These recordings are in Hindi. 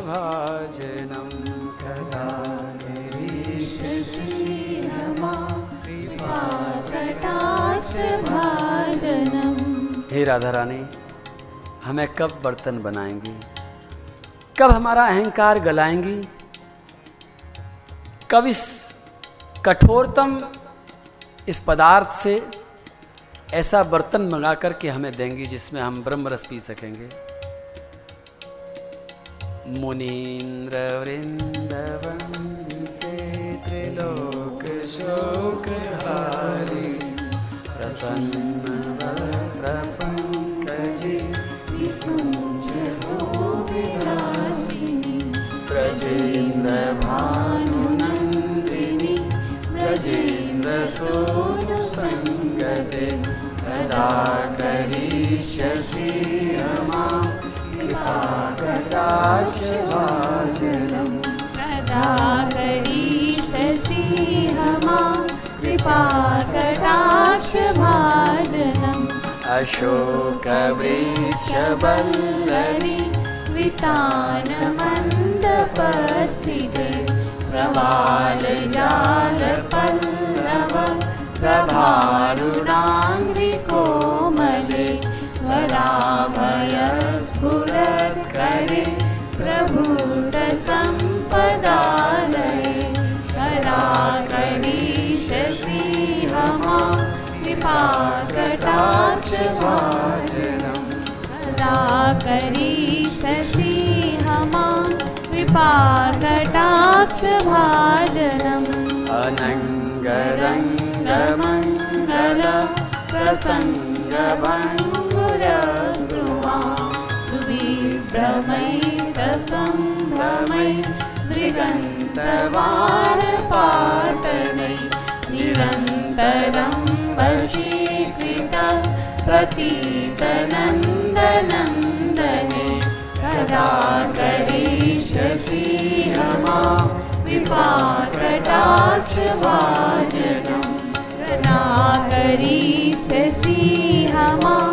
भाजनं कदा हे राधा रानी हमें कब बर्तन बनाएँगी? कब हमारा अहंकार गलाएँगी? कब इस कठोरतम इस पदार्थ से ऐसा बर्तन मंगा करके हमें देंगी जिसमें हम ब्रह्म रस पी सकेंगे? मुनीन्द्र वृंदवंदिते त्रिलोक शोक हारी प्रसन्न वक्त्र पंकजी ब्रजेन्द्र भानुनन्दिनी ब्रजेन्द्र सोनु सङ्गते कदा करिष्यसि मां कृपाकटाक्षभाजनम् कदा करीषसि हमां कृपाकटाक्षभाजनम्। अशोकवृक्षवल्लरी वितानमण्डपस्थिते प्रवालजालपल्लव प्रभारुणाङ्घ्रिकोमले रामय स्फुरत्करे प्रभूतसम्पदालये नी शि हमा विपा कटाक्ष हमा विपा कटाक्ष भजनमङ्गल प्रसङ्गभङ्गुरध्रुवा सुविभ्रमै ससम्भ्रमै दृगन्तवारपातनै निरन्तरं वशीकृत प्रतीतनन्दनन्दने कदा करिष्यसि हमां कृपाकटाक्षभाजनम् कदा करिष्यसि हमां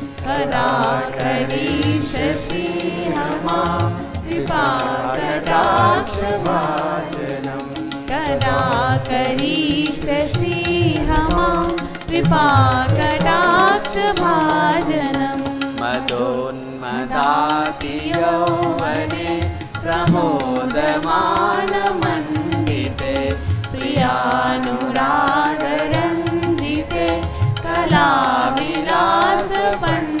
कदा करिष्यसि हमां कृपाकटाक्षभाजनम् कदा करिष्यसि हमां कृपाकटाक्षभाजनम् मदोन्मदाति यौवने प्रमोदमानमण्डिते प्रियानुरागरञ्जिते कलाविलासपण्डिते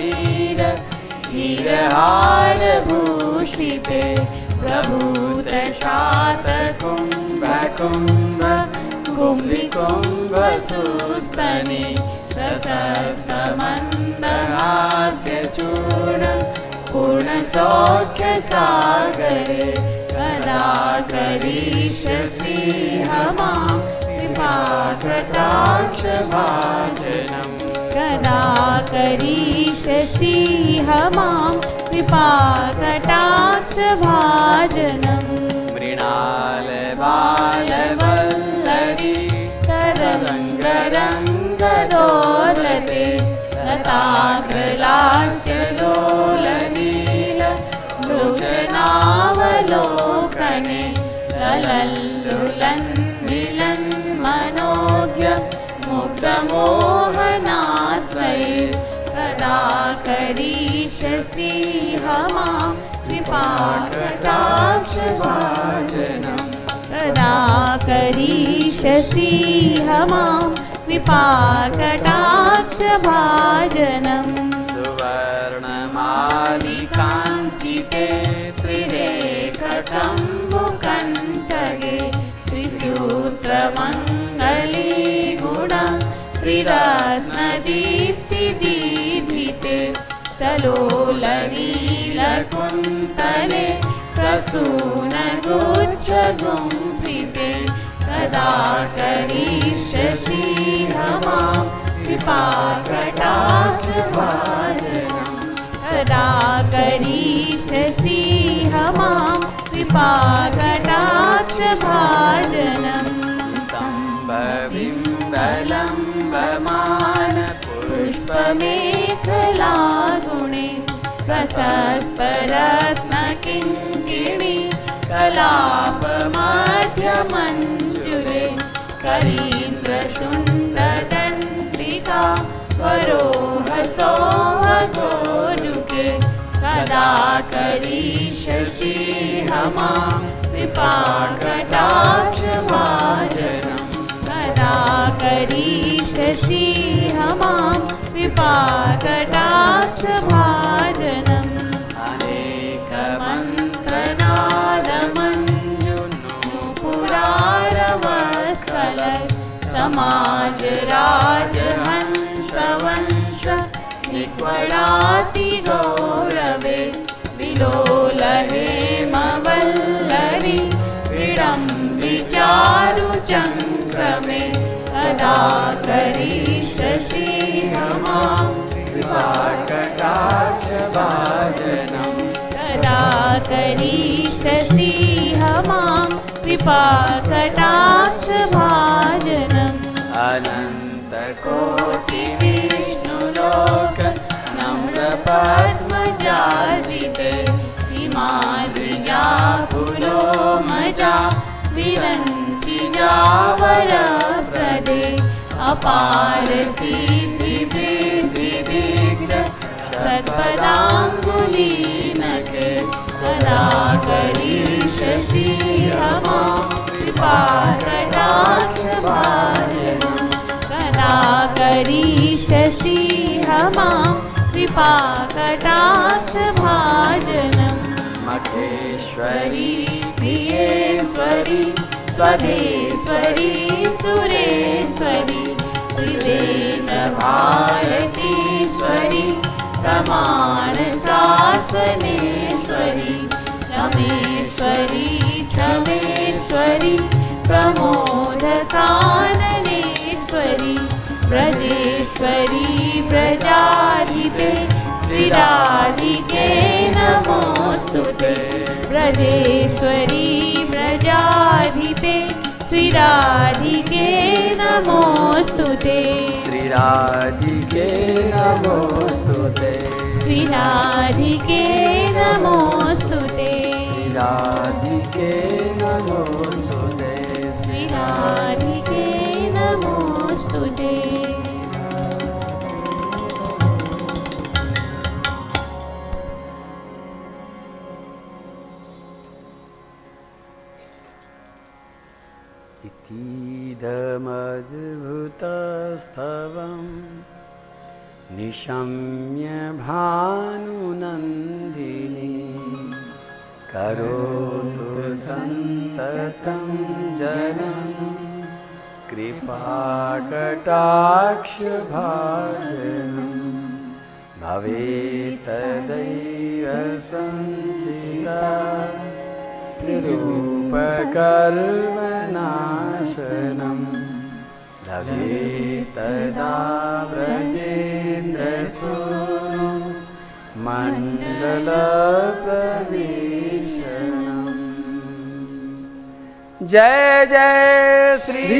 धीरहारभूषिते प्रभूतशातकुम्भकुम्भ कुम्भिकुम्भसुस्तने प्रशस्तमन्दहास्यचूर्ण पूर्णसौख्यसागरे कदा करिष्यसि हमां कृपाकटाक्षभाजनम् करिष्यसि हमां कृपाकटाक्षभाजनम् मृणालबालवल्लरी तरङ्गरङ्गदोलते लताग्रलास्य लोलनील लोचनावलोकने ललल्लुलन् मिलन् मनोज्ञ मुग्धमोहनाश्रये कदा करिष्यसि हमां कृपाकटाक्षभाजनम् कदा करिष्यसि हमां कृपाकटाक्षभाजनम् सुवर्णमालिकाञ्चिते त्रिरेखकं कम्बुकण्ठगे त्रिसूत्रमङ्गलीगुण त्रिरत्नदीप्तिदीधिते सलोलनीलकुन्तले प्रसूनगुच्छगुम्फिते कदा करिष्यसि हमां कृपाकटाक्षभाजनम् कदा करिष्यसि हमां कृपाकटाक्षभाजनम् पुष्पमेखलागुणे प्रशस्परत्नकिङ्किणि कलापमध्यमञ्जुरे करीन्द्रशुण्डदण्डिका वरोहसोहगोरुके कदा करिष्यसि हमां कृपाकटाक्षभाजनम् ी शि हमा विपा कटा सभाजनरे कमन्त्रनादमञ्जु समाज राजहंसवंस जिवराति गौरवे बलोलहे विडम्बिचारुचङ्ग चङ्क्रमे कदा करिष्यसि हमां। कृपाकटाक्षभाजनम् कदा करिष्यसि हमां। कृपाकटाक्षभाजनम् अनन्तकोटिविष्णुलोक नम्रपद्मजाजिते हिमाद्रिजा पुलो मज़ा। विरञ्चिजावरप्रदे अपार सिद्धिविद्विविग्ध सत्पदाङ्गुलीनके कदा करिष्यसि हमां कृपाकटाक्षभाजनम् कदा करिष्यसि हमां कृपाकटाक्षभाजनम् मखेश्वरी प्रियेश्वरि स्वधेश्वरि सुरेश्वरि त्रिवेदभारतीश्वरि प्रमाणशासनेश्वरि रमेश्वरि क्षमेश्वरि प्रमोदकाननेश्वरि ब्रजेश्वरि प्रजाधिपे श्रीराधिके नमोऽस्तु ते। ब्रजेश्वरी व्रजाधिपे श्रीराधिके नमोऽस्तु ते। श्रीराजिके नमोऽस्तु ते। श्रीराधिके नमोऽस्तु ते। श्रीराजिके नमोऽस्तु ते। श्रीराधिके नमोऽस्तु ते। इतीदमद्भुतस्तवं निशम्य भानुनन्दिनी करोतु सन्ततं जनं कृपाकटाक्षभाजनं भवेत्तदैव सञ्चिता त्रिरूपकर्मनाशनं भवेत्तदा मंडल मण्डलप्रवेशनम्। जय जय श्री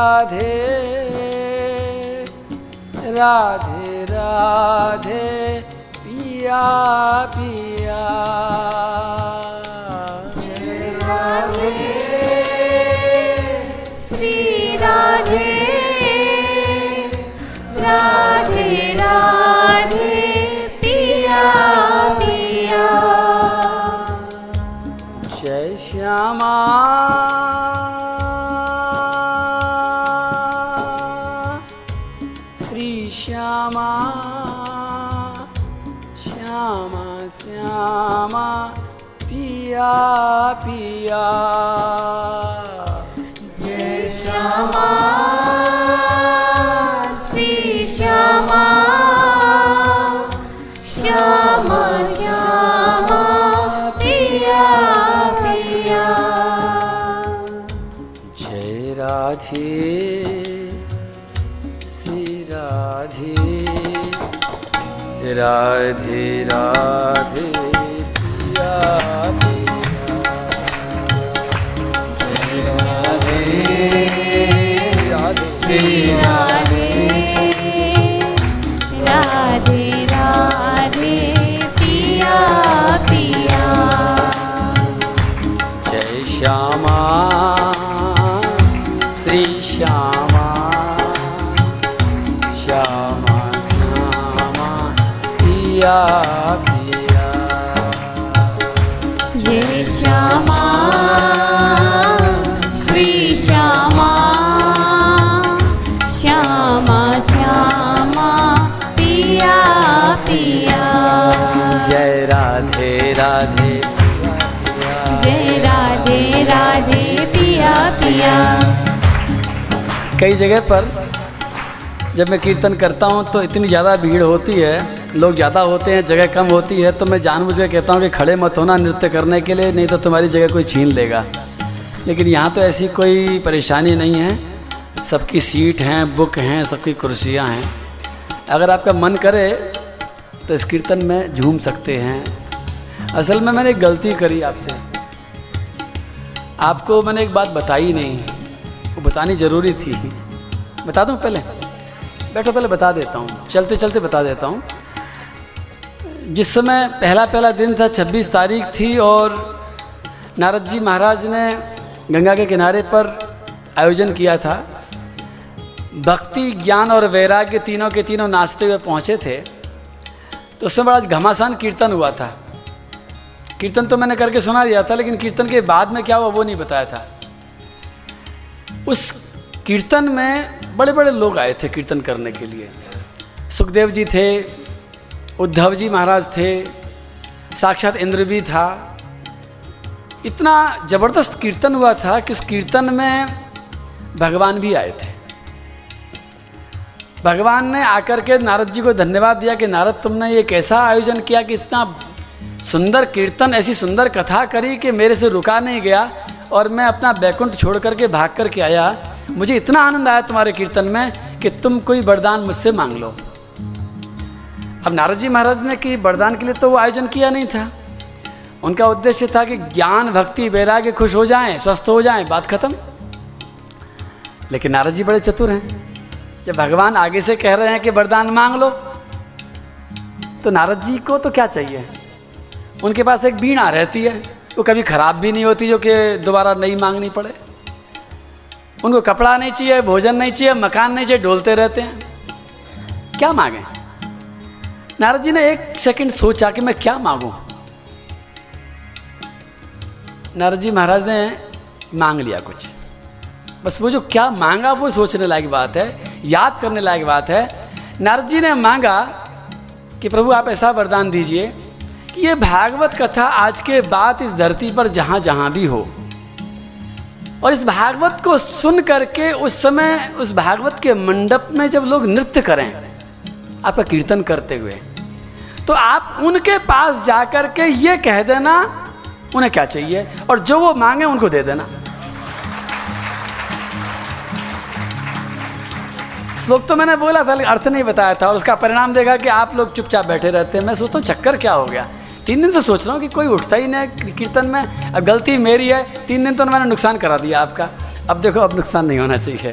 राधे राधे राधे पिया पिया। श्री राधे राधे राधे। राधे श्री राधे। राधे राधे राधे राधे राधे। राधे राधे पिया पिया जय श्यामा श्री श्यामा श्यामा श्यामा पिया पिया। जय राधे राधे जय राधे राधे पिया पिया। कई जगह पर जब मैं कीर्तन करता हूँ तो इतनी ज़्यादा भीड़ होती है लोग ज़्यादा होते हैं, जगह कम होती है तो मैं जानबूझ के कहता हूँ कि खड़े मत होना नृत्य करने के लिए, नहीं तो तुम्हारी जगह कोई छीन लेगा। लेकिन यहाँ तो ऐसी कोई परेशानी नहीं है। सबकी सीट हैं, बुक हैं, सबकी कुर्सियाँ हैं। अगर आपका मन करे तो इस कीर्तन में झूम सकते हैं। असल में मैंने एक गलती करी आपसे। आपको मैंने एक बात बताई नहीं। वो बतानी ज़रूरी थी। बता दूँ पहले? बैठो, पहले बता देता हूँ। चलते चलते बता देता हूँ। जिस समय पहला पहला दिन था 26 तारीख थी और नारद जी महाराज ने गंगा के किनारे पर आयोजन किया था। भक्ति, ज्ञान और वैराग्य तीनों के तीनों नाचते हुए पहुँचे थे। तो उस समय बड़ा घमासान कीर्तन हुआ था। कीर्तन तो मैंने करके सुना दिया था, लेकिन कीर्तन के बाद में क्या हुआ वो नहीं बताया था। उस कीर्तन में बड़े बड़े लोग आए थे कीर्तन करने के लिए। सुखदेव जी थे उद्धव जी महाराज थे, साक्षात इंद्र भी था। इतना ज़बरदस्त कीर्तन हुआ था कि उस कीर्तन में भगवान भी आए थे। भगवान ने आकर के नारद जी को धन्यवाद दिया कि नारद तुमने ये कैसा आयोजन किया कि इतना सुंदर कीर्तन, ऐसी सुंदर कथा करी कि मेरे से रुका नहीं गया और मैं अपना बैकुंठ छोड़ करके भाग करके आया। मुझे इतना आनंद आया तुम्हारे कीर्तन में कि तुम कोई वरदान मुझसे मांग लो। अब नारद जी महाराज ने कि वरदान के लिए तो वो आयोजन किया नहीं था। उनका उद्देश्य था कि ज्ञान, भक्ति, वैराग्य खुश हो जाएँ, स्वस्थ हो जाएँ, बात खत्म। लेकिन नारद जी बड़े चतुर हैं। जब भगवान आगे से कह रहे हैं कि वरदान मांग लो तो नारद जी को तो क्या चाहिए? उनके पास एक बीणा रहती है। वो कभी खराब भी नहीं होती, जो कि दोबारा नहीं मांगनी पड़े। उनको कपड़ा नहीं चाहिए, भोजन नहीं चाहिए, मकान नहीं चाहिए, डोलते रहते हैं। क्या मांगे? नारद जी ने एक सेकंड सोचा कि मैं क्या मांगू? नारद जी महाराज ने मांग लिया कुछ। बस वो जो क्या मांगा वो सोचने लायक बात है, याद करने लायक बात है। नारद जी ने मांगा कि प्रभु आप ऐसा वरदान दीजिए कि ये भागवत कथा आज के बाद इस धरती पर जहाँ जहाँ भी हो। और इस भागवत को सुन करके उस समय उस भागवत के मंडप में जब लोग नृत्य करें, आपका कीर्तन करते हुए तो आप उनके पास जाकर के ये कह देना, उन्हें क्या चाहिए? और जो वो मांगे उनको दे देना। श्लोक तो मैंने बोला था अर्थ नहीं बताया था, और उसका परिणाम देखा कि आप लोग चुपचाप बैठे रहते हैं। मैं सोचता हूँ, चक्कर क्या हो गया? तीन दिन से सोच रहा हूँ कि कोई उठता ही नहीं कीर्तन में। अब गलती मेरी है, तीन दिन तो मैंने नुकसान करा दिया आपका। अब देखो, अब नुकसान नहीं होना चाहिए।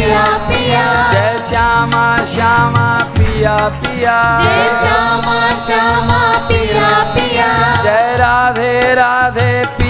पिया जय श्यामा श्यामा पिया पिया। जय श्यामा श्यामा पिया पिया। जय राधे राधे पिया।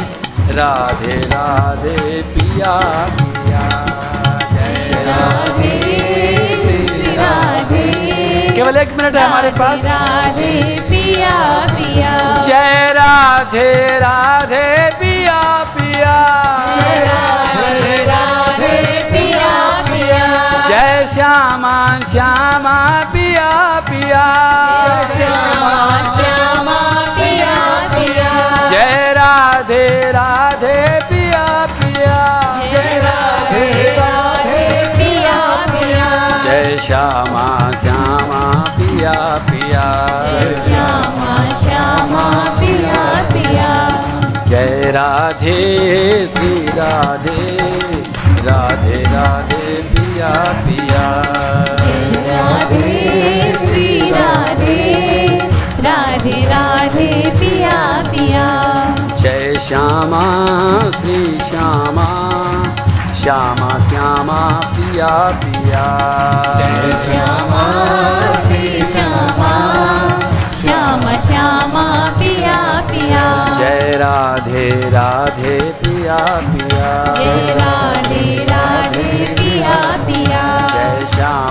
राधे राधे पिया पिया जय राधे। केवल एक मिनट है हमारे पास। राधे पिया पिया। जय राधे राधे पिया पिया। जय राधे राधे। जय श्यामा श्यामा, पिया पिया। श्यामा श्यामा पिया पिया जय राधे राधे, पिया पिया। जय राधे राधे पिया पिया जय श्यामा श्यामा पिया पिया श्यामा श्यामा, पिया पिया। जय राधे, श्री राधे। राधे राधे पिया पिया। राधे श्री राधे राधे राधे पिया पिया। जय श्यामा श्री श्यामा श्यामा श्यामा पिया पिया। जय श्यामा श्री श्यामा श्याम श्यामा पिया पिया। जय राधे राधे पिया पिया। जय राधे राधे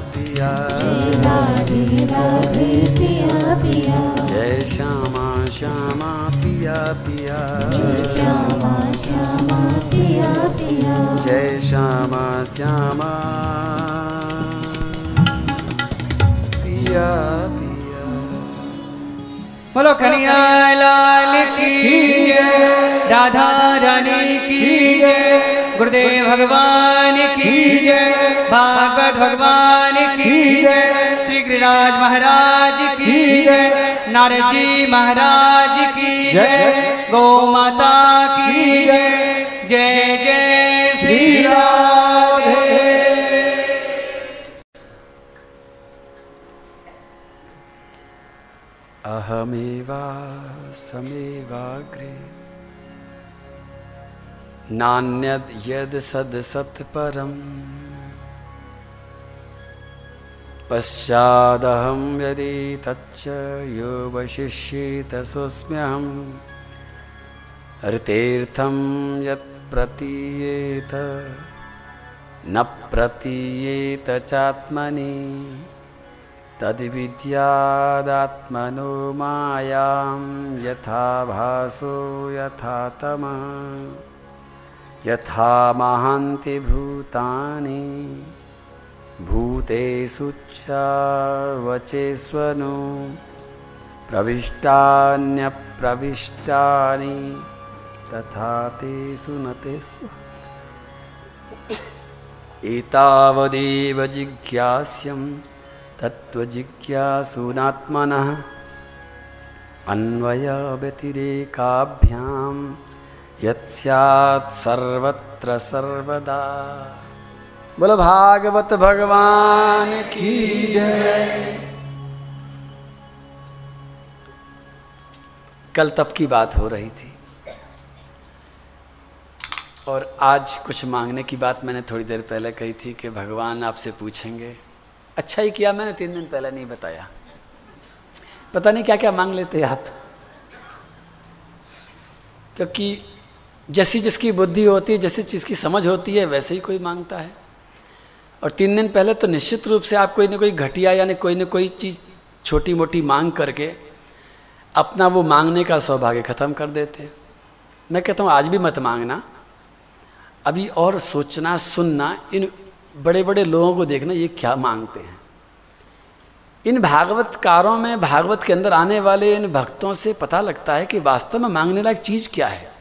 पिया। पिया। जय श्यामा श्यामा पिया पिया। जय श्यामा श्यामा पिया पिया। जय श्यामा श्यामा। पिया पिया। बोलो कन्हैया लाल की राधा रानी की जय गुरुदेव भगवान की जय। भागवत भगवान की जय। श्री गिरिराज महाराज की जय। नारद जी महाराज की जय। गौ माता की जय। जय। जय श्री राधे अहमेवा समेवाग्रे नान्यद् यद् सद् परम् पश्चादहं यदि तच्च यो वशिष्येत सोऽस्म्यहम् ऋतेर्थं यत् न प्रतीयेत चात्मनि, तद्विद्यादात्मनो मायां यथा भासो यथा तमः यथा महान्ति भूतानि। भूतेषु वचेष्वनु प्रविष्टान्यप्रविष्टानि तथा तेषु न तेषु। एतावदेव जिज्ञास्यं तत्त्वजिज्ञासूनात्मनः अन्वयव्यतिरेकाभ्यां यत् सर्वत्र सर्वदा। बोलो, भागवत भगवान की जय। कल तप की बात हो रही थी। और आज कुछ मांगने की बात मैंने थोड़ी देर पहले कही थी कि भगवान आपसे पूछेंगे। अच्छा ही किया मैंने, तीन दिन पहले नहीं बताया। पता नहीं क्या क्या मांग लेते हैं आप। क्योंकि जैसी जिसकी बुद्धि होती है, जैसी चीज़ की समझ होती है, वैसे ही कोई माँगता है। और तीन दिन पहले तो निश्चित रूप से आप कोई ना कोई घटिया यानी कोई ना कोई चीज़ छोटी मोटी मांग करके अपना वो मांगने का सौभाग्य ख़त्म कर देते। हैं मैं कहता हूँ, आज भी मत मांगना। अभी और सोचना, सुनना, इन बड़े बड़े लोगों को देखना ये क्या मांगते हैं। इन भागवतकारों में, भागवत के अंदर आने वाले इन भक्तों से पता लगता है कि वास्तव में मांगने लायक चीज़ क्या है।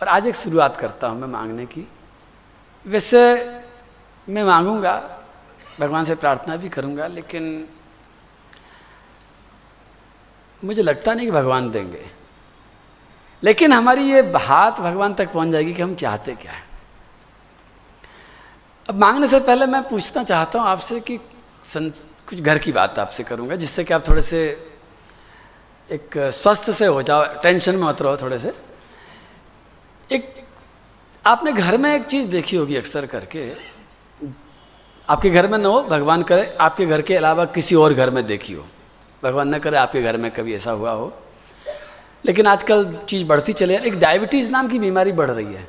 और आज एक शुरुआत करता हूँ मैं मांगने की। वैसे मैं मांगूँगा, भगवान से प्रार्थना भी करूँगा, लेकिन मुझे लगता नहीं कि भगवान देंगे। लेकिन हमारी ये बात भगवान तक पहुँच जाएगी कि हम चाहते क्या है। अब मांगने से पहले मैं पूछना चाहता हूँ आपसे कि कुछ घर की बात आपसे करूँगा, जिससे कि आप थोड़े से एक स्वस्थ से हो जाओ, टेंशन में मत रहो थोड़े से। एक आपने घर में एक चीज़ देखी होगी अक्सर करके। आपके घर में न हो, भगवान करे, आपके घर के अलावा किसी और घर में देखी हो। भगवान न करे, आपके घर में कभी ऐसा हुआ हो। लेकिन आजकल चीज़ बढ़ती चले एक डायबिटीज़ नाम की बीमारी बढ़ रही है।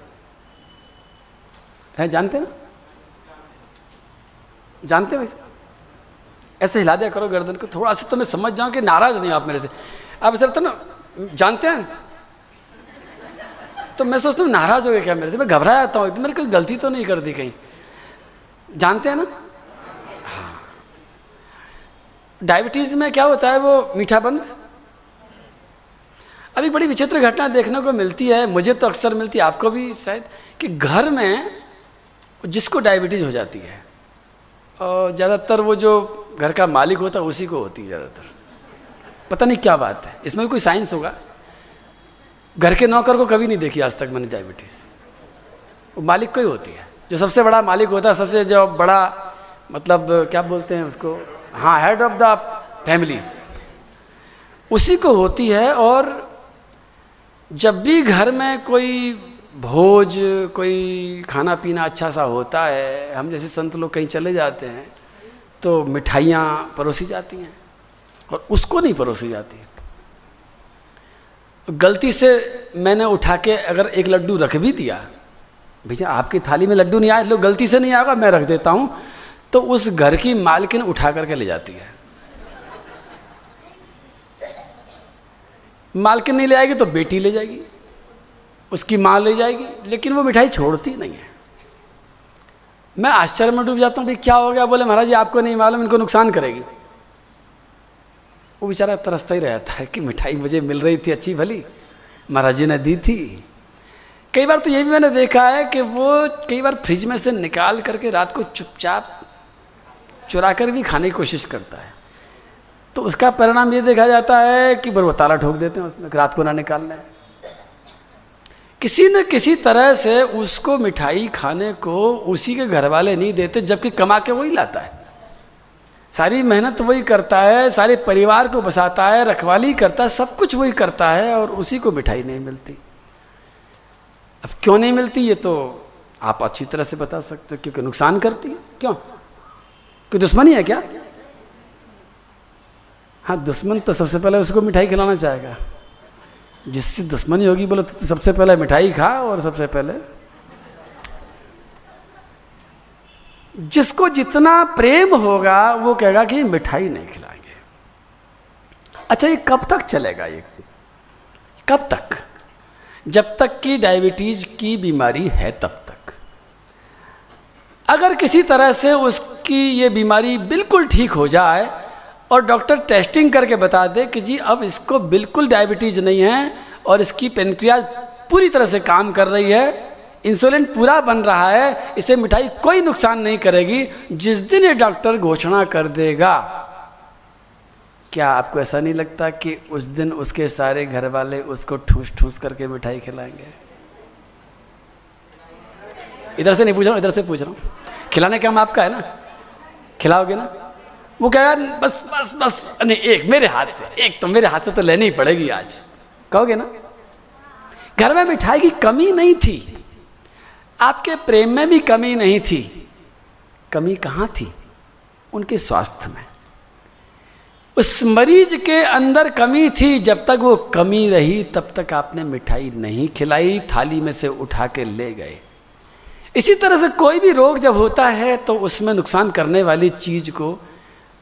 है, जानते ना? जानते वैसे? ऐसे हिला दिया करो गर्दन को। थोड़ा सा तो मैं समझ जाऊँ कि नाराज़ नहीं हो आप मेरे से। आप ऐसा तो ना, जानते हैं? तो मैं सोचता हूँ, नाराज़ हो गया क्या मेरे से? मैं घबरा जाता हूँ। मेरी कोई गलती तो नहीं कर दी कहीं। जानते हैं ना? हाँ। डायबिटीज़ में क्या होता है वो मीठा बंद? अभी बड़ी विचित्र घटना देखने को मिलती है। मुझे तो अक्सर मिलती है, आपको भी शायद, कि घर में जिसको डायबिटीज़ हो जाती है, और ज़्यादातर वो जो घर का मालिक होता है, उसी को होती है ज़्यादातर। पता नहीं क्या बात है। इसमें कोई साइंस होगा? घर के नौकर को कभी नहीं देखी आज तक मैंने डायबिटीज़ वो मालिक को ही होती है। जो सबसे बड़ा मालिक होता है, सबसे जो बड़ा मतलब क्या बोलते हैं उसको? हाँ हेड ऑफ़ द फैमिली उसी को होती है और जब भी घर में कोई भोज, कोई खाना पीना अच्छा सा होता है, हम जैसे संत लोग कहीं चले जाते हैं तो मिठाइयाँ परोसी जाती हैं और उसको नहीं परोसी जाती। गलती से मैंने उठा के अगर एक लड्डू रख भी दिया, भैया आपकी थाली में लड्डू नहीं आया लो गलती से नहीं आएगा, मैं रख देता हूँ। तो उस घर की मालकिन उठा करके ले जाती है। मालकिन नहीं ले आएगी तो बेटी ले जाएगी, उसकी माँ ले जाएगी, लेकिन वो मिठाई छोड़ती नहीं है। मैं आश्चर्य में डूब जाता हूँ, भाई क्या हो गया? बोले, महाराज जी, आपको नहीं मालूम, इनको नुकसान करेगी। वो बेचारा तरसता ही रहता है कि मिठाई मुझे मिल रही थी अच्छी भली, महाराज जी ने दी थी। कई बार तो ये भी मैंने देखा है कि वो कई बार फ्रिज में से निकाल करके रात को चुपचाप चुरा कर भी खाने की कोशिश करता है। तो उसका परिणाम ये देखा जाता है कि बर वो ताला ठोक देते हैं उसमें रात को ना निकालना है किसी न किसी तरह से उसको मिठाई खाने को उसी के घर वाले नहीं देते, जबकि कमा के वही लाता है। सारी मेहनत वही करता है, सारे परिवार को बसाता है, रखवाली करता है, सब कुछ वही करता है और उसी को मिठाई नहीं मिलती। अब क्यों नहीं मिलती ये तो आप अच्छी तरह से बता सकते हो, क्योंकि नुकसान करती है। क्यों? कोई दुश्मनी है क्या? हाँ दुश्मन तो सबसे पहले उसको मिठाई खिलाना चाहेगा। जिससे दुश्मनी होगी, बोले तो सबसे पहले मिठाई खा और सबसे पहले जिसको जितना प्रेम होगा, वो कहेगा कि मिठाई नहीं खिलाएँगे। अच्छा ये कब तक चलेगा ये? कब तक? जब तक कि डायबिटीज़ की बीमारी है, तब तक। अगर किसी तरह से उसकी ये बीमारी बिल्कुल ठीक हो जाए और डॉक्टर टेस्टिंग करके बता दे कि जी, अब इसको बिल्कुल डायबिटीज़ नहीं है और इसकी पेनक्रियाज पूरी तरह से काम कर रही है इंसुलिन पूरा बन रहा है, इसे मिठाई कोई नुकसान नहीं करेगी, जिस दिन ये डॉक्टर घोषणा कर देगा। क्या आपको ऐसा नहीं लगता कि उस दिन उसके सारे घर वाले उसको ठूस ठूस करके मिठाई खिलाएँगे? इधर से नहीं पूछ रहा हूँ, इधर से पूछ रहा हूँ। खिलाने का हम आपका है ना? खिलाओगे ना? वो कहेगा बस बस बस, नहीं, एक मेरे हाथ से, एक तो मेरे हाथ से तो लेनी ही पड़ेगी आज। कहोगे ना? घर में मिठाई की कमी नहीं थी। आपके प्रेम में भी कमी नहीं थी। कमी कहाँ थी? उनके स्वास्थ्य में। उस मरीज़ के अंदर कमी थी, जब तक वो कमी रही, तब तक आपने मिठाई नहीं खिलाई, थाली में से उठा के ले गए। इसी तरह से कोई भी रोग जब होता है तो उसमें नुकसान करने वाली चीज़ को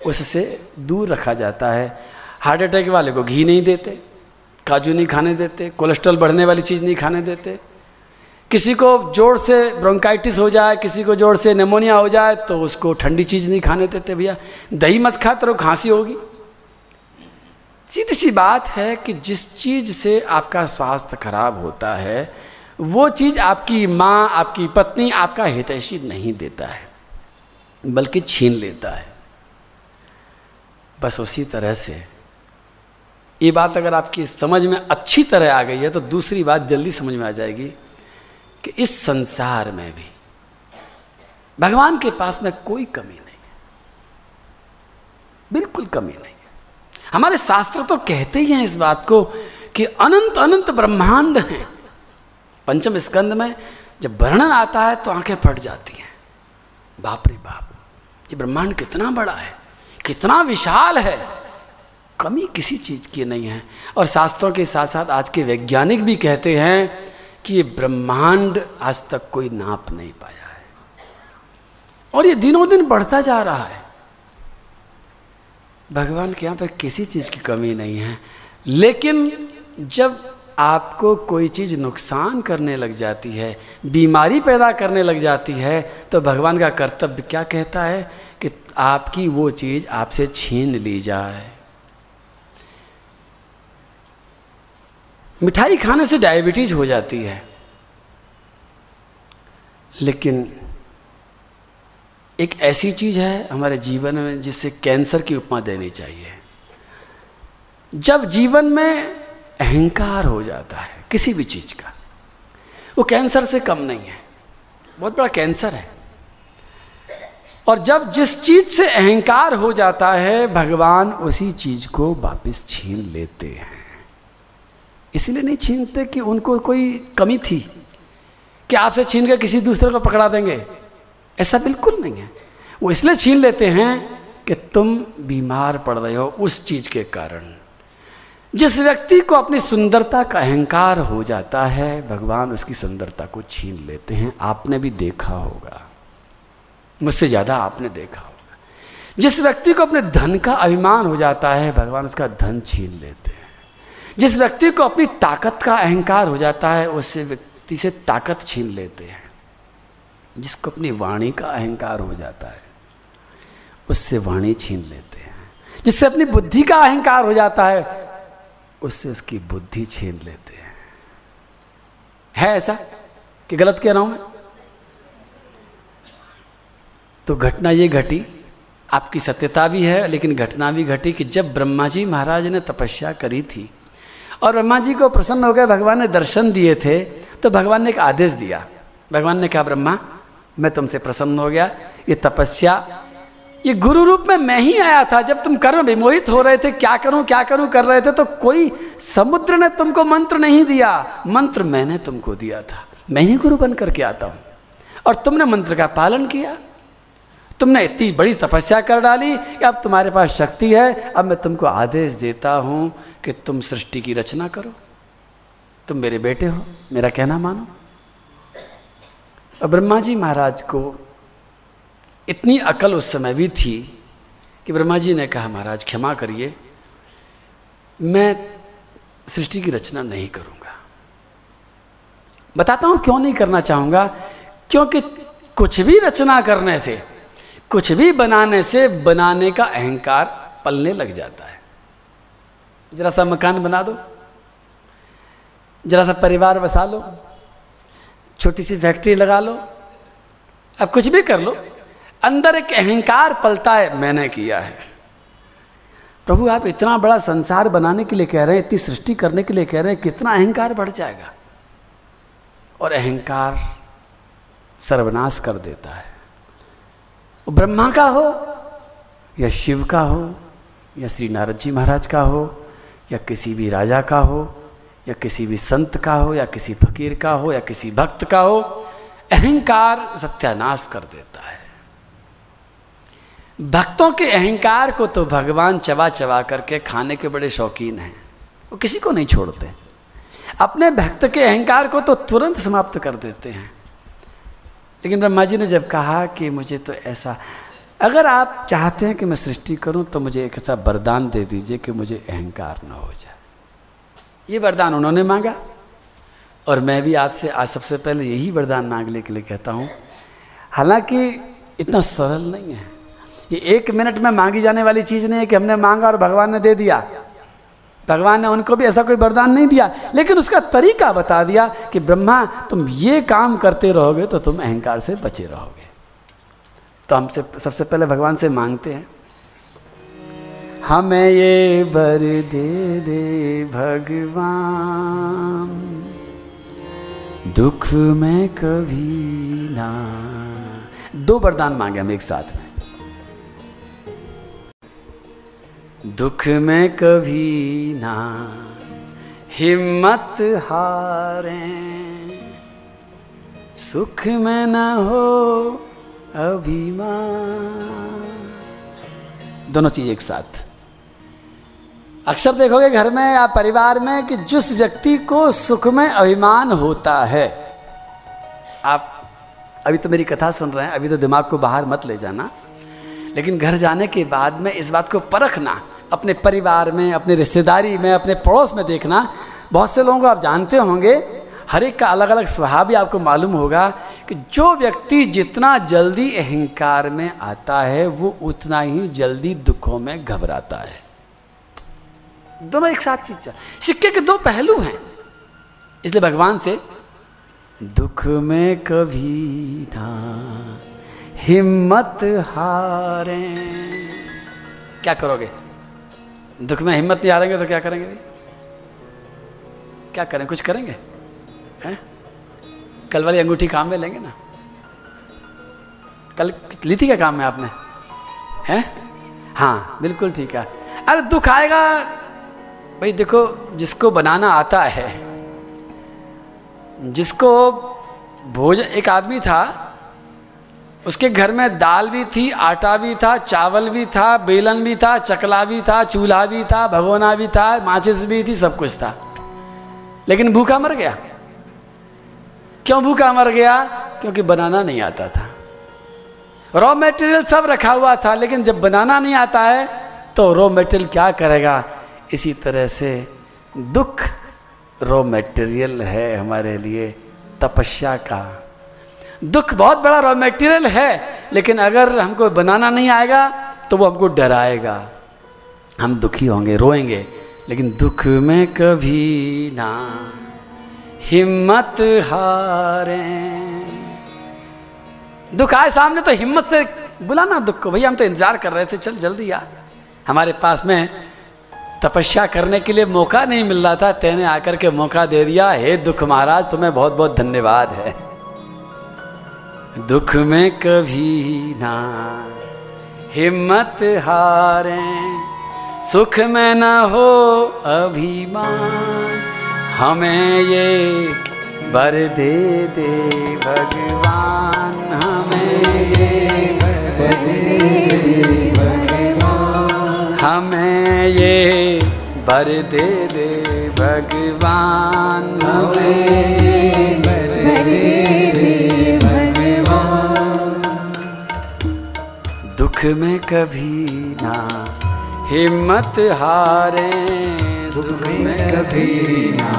उससे दूर रखा जाता है। हार्ट अटैक वाले को घी नहीं देते, काजू नहीं खाने देते, कोलेस्ट्रॉल बढ़ने वाली चीज़ नहीं खाने देते किसी को ज़ोर से ब्रोंकाइटिस हो जाए, किसी को ज़ोर से निमोनिया हो जाए तो उसको ठंडी चीज़ नहीं खाने देते भैया। दही मत खा तो खांसी होगी। सीधी सी बात है कि जिस चीज़ से आपका स्वास्थ्य खराब होता है, वो चीज़ आपकी माँ, आपकी पत्नी आपका हितैषी नहीं देता है, बल्कि छीन लेता है। बस उसी तरह से ये बात अगर आपकी समझ में अच्छी तरह आ गई है तो दूसरी बात जल्दी समझ में आ जाएगी। कि इस संसार में भी भगवान के पास में कोई कमी नहीं है। बिल्कुल कमी नहीं है। हमारे शास्त्र तो कहते ही हैं इस बात को कि अनंत अनंत ब्रह्मांड हैं। पंचम स्कंद में जब वर्णन आता है तो आँखें फट जाती हैं। बाप रे बाप, ये ब्रह्मांड कितना बड़ा है, कितना विशाल है। कमी किसी चीज़ की नहीं है। और शास्त्रों के साथ साथ आज के वैज्ञानिक भी कहते हैं कि ये ब्रह्मांड आज तक कोई नाप नहीं पाया है। और ये दिनों दिन बढ़ता जा रहा है। भगवान के यहाँ पर किसी चीज़ की कमी नहीं है। लेकिन जब आपको कोई चीज़ नुकसान करने लग जाती है, बीमारी पैदा करने लग जाती है तो भगवान का कर्तव्य क्या कहता है कि आपकी वो चीज़ आपसे छीन ली जाए। मिठाई खाने से डायबिटीज़ हो जाती है। लेकिन एक ऐसी चीज़ है हमारे जीवन में जिससे कैंसर की उपमा देनी चाहिए। जब जीवन में अहंकार हो जाता है, किसी भी चीज़ का, वो कैंसर से कम नहीं है। बहुत बड़ा कैंसर है। और जब जिस चीज़ से अहंकार हो जाता है, भगवान उसी चीज़ को वापस छीन लेते हैं। इसलिए नहीं छीनते कि उनको कोई कमी थी कि आपसे छीन के किसी दूसरे को पकड़ा देंगे। ऐसा बिल्कुल नहीं है। वो इसलिए छीन लेते हैं कि तुम बीमार पड़ रहे हो उस चीज़ के कारण। जिस व्यक्ति को अपनी सुंदरता का अहंकार हो जाता है, भगवान उसकी सुंदरता को छीन लेते हैं। आपने भी देखा होगा। मुझसे ज़्यादा आपने देखा होगा। जिस व्यक्ति को अपने धन का अभिमान हो जाता है, भगवान उसका धन छीन लेते जिस व्यक्ति को अपनी ताकत का अहंकार हो जाता है उससे व्यक्ति से ताकत छीन लेते हैं। जिसको अपनी वाणी का अहंकार हो जाता है, उससे वाणी छीन लेते हैं। जिससे अपनी बुद्धि का अहंकार हो जाता है, उससे उसकी बुद्धि छीन लेते हैं। है ऐसा कि गलत कह रहा हूँ मैं? तो घटना ये घटी, आपकी सत्यता भी है, लेकिन घटना भी घटी कि जब ब्रह्मा जी महाराज ने तपस्या करी थी और ब्रह्मा जी को प्रसन्न हो गए भगवान ने दर्शन दिए थे तो भगवान ने एक आदेश दिया। भगवान ने कहा, ब्रह्मा, मैं तुमसे प्रसन्न हो गया, ये तपस्या, ये गुरु रूप में मैं ही आया था, जब तुम कर्म विमोहित हो रहे थे, क्या करूँ क्या करूँ कर रहे थे तो कोई समुद्र ने तुमको मंत्र नहीं दिया। मंत्र मैंने तुमको दिया था, मैं ही गुरु बन करके आता हूँ। और तुमने मंत्र का पालन किया। तुमने इतनी बड़ी तपस्या कर डाली कि अब तुम्हारे पास शक्ति है, अब मैं तुमको आदेश देता हूँ कि तुम सृष्टि की रचना करो। तुम मेरे बेटे हो, मेरा कहना मानो। और ब्रह्मा जी महाराज को इतनी अकल उस समय भी थी कि ब्रह्मा जी ने कहा, महाराज, क्षमा करिए, मैं सृष्टि की रचना नहीं करूँगा। बताता हूँ क्यों नहीं करना चाहूँगा? क्योंकि कुछ भी रचना करने से, कुछ भी बनाने से, बनाने का अहंकार पलने लग जाता है। जरा सा मकान बना दो, जरा सा परिवार बसा लो, छोटी सी फैक्ट्री लगा लो अब कुछ भी कर लो। अंदर एक अहंकार पलता है, मैंने किया है। प्रभु, आप इतना बड़ा संसार बनाने के लिए कह रहे हैं, इतनी सृष्टि करने के लिए कह रहे हैं, कितना अहंकार बढ़ जाएगा। और अहंकार सर्वनाश कर देता है। ब्रह्मा का हो, या शिव का हो, या श्री नारद जी महाराज का हो या किसी भी राजा का हो, या किसी भी संत का हो, या किसी फकीर का हो, या किसी भक्त का हो, अहंकार सत्यानाश कर देता है। भक्तों के अहंकार को तो भगवान चबा चबा करके खाने के बड़े शौकीन हैं। वो किसी को नहीं छोड़ते। अपने भक्त के अहंकार को तो तुरंत समाप्त कर देते हैं। लेकिन ब्रह्मा जी ने जब कहा कि मुझे तो ऐसा अगर आप चाहते हैं कि मैं सृष्टि करूँ तो मुझे एक ऐसा वरदान दे दीजिए कि मुझे अहंकार न हो जाए। ये वरदान उन्होंने मांगा। और मैं भी आपसे, आज सबसे पहले यही वरदान मांगने के लिए कहता हूँ। हालाँकि इतना सरल नहीं है। ये एक मिनट में मांगी जाने वाली चीज़ नहीं है कि हमने मांगा और भगवान ने दे दिया। भगवान ने उनको भी ऐसा कोई वरदान नहीं दिया। लेकिन उसका तरीका बता दिया कि ब्रह्मा, तुम ये काम करते रहोगे तो तुम अहंकार से बचे रहोगे। तो हमसे सबसे पहले भगवान से मांगते हैं, हमें ये बर दे दे भगवान, दुख में कभी ना। दो वरदान मांगे हम एक साथ में। दुख में कभी ना, हिम्मत हारे, सुख में न हो अभिमान। दोनों चीज़ एक साथ। अक्सर देखोगे घर में या परिवार में कि जिस व्यक्ति को सुख में अभिमान होता है, आप, अभी तो मेरी कथा सुन रहे हैं, अभी तो दिमाग को बाहर मत ले जाना। लेकिन घर जाने के बाद में इस बात को परखना, अपने परिवार में, अपने रिश्तेदारी में, अपने पड़ोस में देखना। बहुत से लोगों को आप जानते होंगे, हर एक का अलग अलग स्वभाव भी आपको मालूम होगा कि जो व्यक्ति जितना जल्दी अहंकार में आता है, वो उतना ही जल्दी दुखों में घबराता है। दोनों एक साथ चीज़ सिक्के के दो पहलू हैं। इसलिए भगवान से, दुख में कभी ना हिम्मत हारे। क्या करोगे? दुख में हिम्मत नहीं हारेंगे तो क्या करेंगे? क्या करें? कुछ करेंगे? कल वाली अंगूठी काम में लेंगे ना? कल ली थी क्या काम में आपने? हैं? हाँ बिल्कुल ठीक है। अरे दुख आएगा। भाई देखो, जिसको बनाना आता है, जिसको भोजन एक आदमी था, उसके घर में दाल भी थी, आटा भी था, चावल भी था, बेलन भी था, चकला भी था, चूल्हा भी था, भगोना भी था, माचिस भी थी, सब कुछ था। लेकिन भूखा मर गया। क्यों भूखा मर गया? क्योंकि बनाना नहीं आता था। रॉ मटेरियल सब रखा हुआ था, लेकिन जब बनाना नहीं आता है तो रॉ मटेरियल क्या करेगा? इसी तरह से दुख रॉ मटेरियल है हमारे लिए तपस्या का। दुख बहुत बड़ा रॉ मटेरियल है, लेकिन अगर हमको बनाना नहीं आएगा तो वो हमको डराएगा। हम दुखी होंगे, रोएँगे, लेकिन दुख में कभी ना हिम्मत हारे। दुख आए सामने तो हिम्मत से बुलाना दुख को। भैया, हम तो इंतज़ार कर रहे थे। चल, जल्दी आ। हमारे पास में तपस्या करने के लिए मौका नहीं मिल रहा था। तेने आकर के मौका दे दिया। हे दुख महाराज, तुम्हें बहुत बहुत धन्यवाद है। दुख में कभी ना हिम्मत हारे। सुख में न हो अभिमान। हमें ये बर दे दे भगवान, हमें ये बर दे दे भगवान हमें ये बर दे दे भगवान, हमें ये बर दे दे दुख में कभी ना हिम्मत हारे। में कभी ना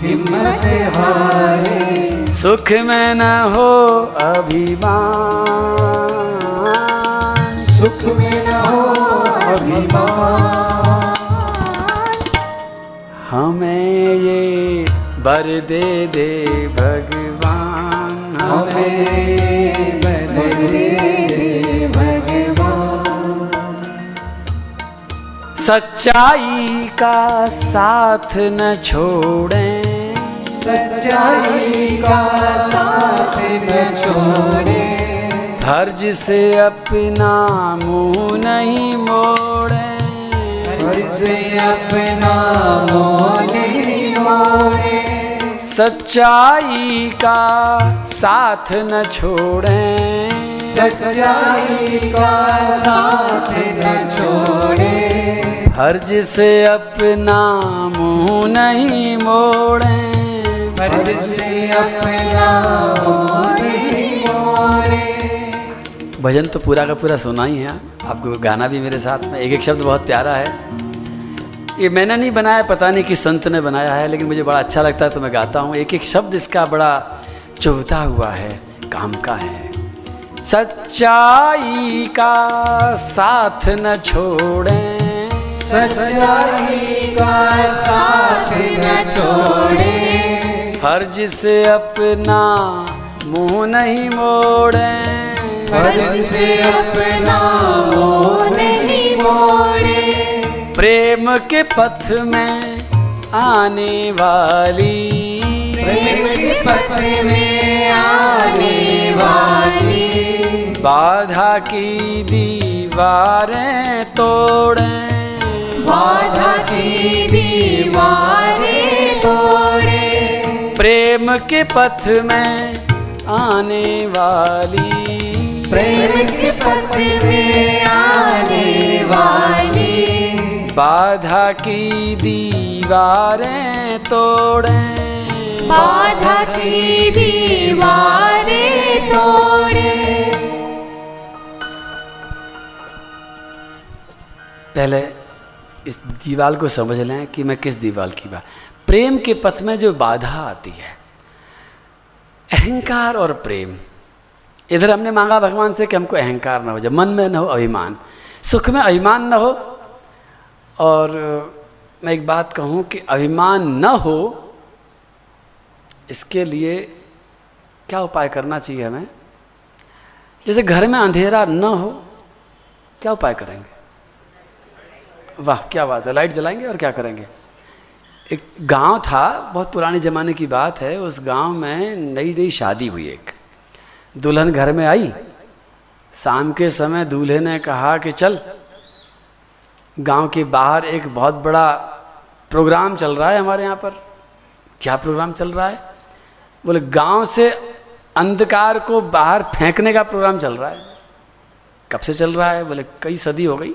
हिम्मत हारे। सुख में न हो अभिमान। सुख में न हो अभिमान। हमें ये बर दे दे भगवान। हमें बर दे दे सच्चाई का साथ न छोड़ें। सच्चाई का साथ न छोड़े। फ़र्ज़ से अपना मुँह नहीं मोड़े। फ़र्ज़ से अपना मोह नहीं मोड़े। सच्चाई का साथ न छोड़ें। सच्चाई का साथ न छोड़े। फ़र्ज़ से अपना मुँह नहीं मोड़े। फ़र्ज़ से अपना नहीं मोड़े। भजन तो पूरा का पूरा सुना ही है। आपको गाना भी मेरे साथ में एक एक शब्द बहुत प्यारा है। ये मैंने नहीं बनाया पता नहीं कि संत ने बनाया है लेकिन मुझे बड़ा अच्छा लगता है तो मैं गाता हूँ। एक एक शब्द इसका बड़ा चुभता हुआ है काम का है। सच्चाई का साथ न छोड़ें। सच्चाई का साथ न छोड़े। फ़र्ज़ से अपना मुँह नहीं मोड़ें। फ़र्ज़ से अपना मोह नहीं मोड़े। प्रेम के पथ में आने वाली। प्रेम के पथ में आने वाली। बाधा की दीवारें तोड़ें। बाधा की दीवारें तोड़े प्रेम के पथ में आने वाली। प्रेम के पथ में आने वाली। बाधा की दीवारें तोड़ें। बाधा की दीवारें तोड़े। पहले इस दीवाल को समझ लें कि मैं किस दीवाल की बात प्रेम के पथ में जो बाधा आती है, अहंकार और प्रेम। इधर हमने मांगा भगवान से कि हमको अहंकार ना हो जाए मन में ना हो, अभिमान। सुख में अभिमान न हो, और मैं एक बात कहूँ कि अभिमान न हो, इसके लिए क्या उपाय करना चाहिए हमें? जैसे घर में अंधेरा न हो, क्या उपाय करेंगे? वाह, क्या बात है। लाइट जलाएँगे और क्या करेंगे? एक गाँव था, बहुत पुराने ज़माने की बात है, उस गाँव में नई नई शादी हुई एक। दुल्हन घर में आई। शाम के समय दूल्हे ने कहा कि चल, गाँव के बाहर एक बहुत बड़ा प्रोग्राम चल रहा है हमारे यहाँ पर। क्या प्रोग्राम चल रहा है? बोले, गाँव से अंधकार को बाहर फेंकने का प्रोग्राम चल रहा है। कब से चल रहा है? बोले, कई सदी हो गई।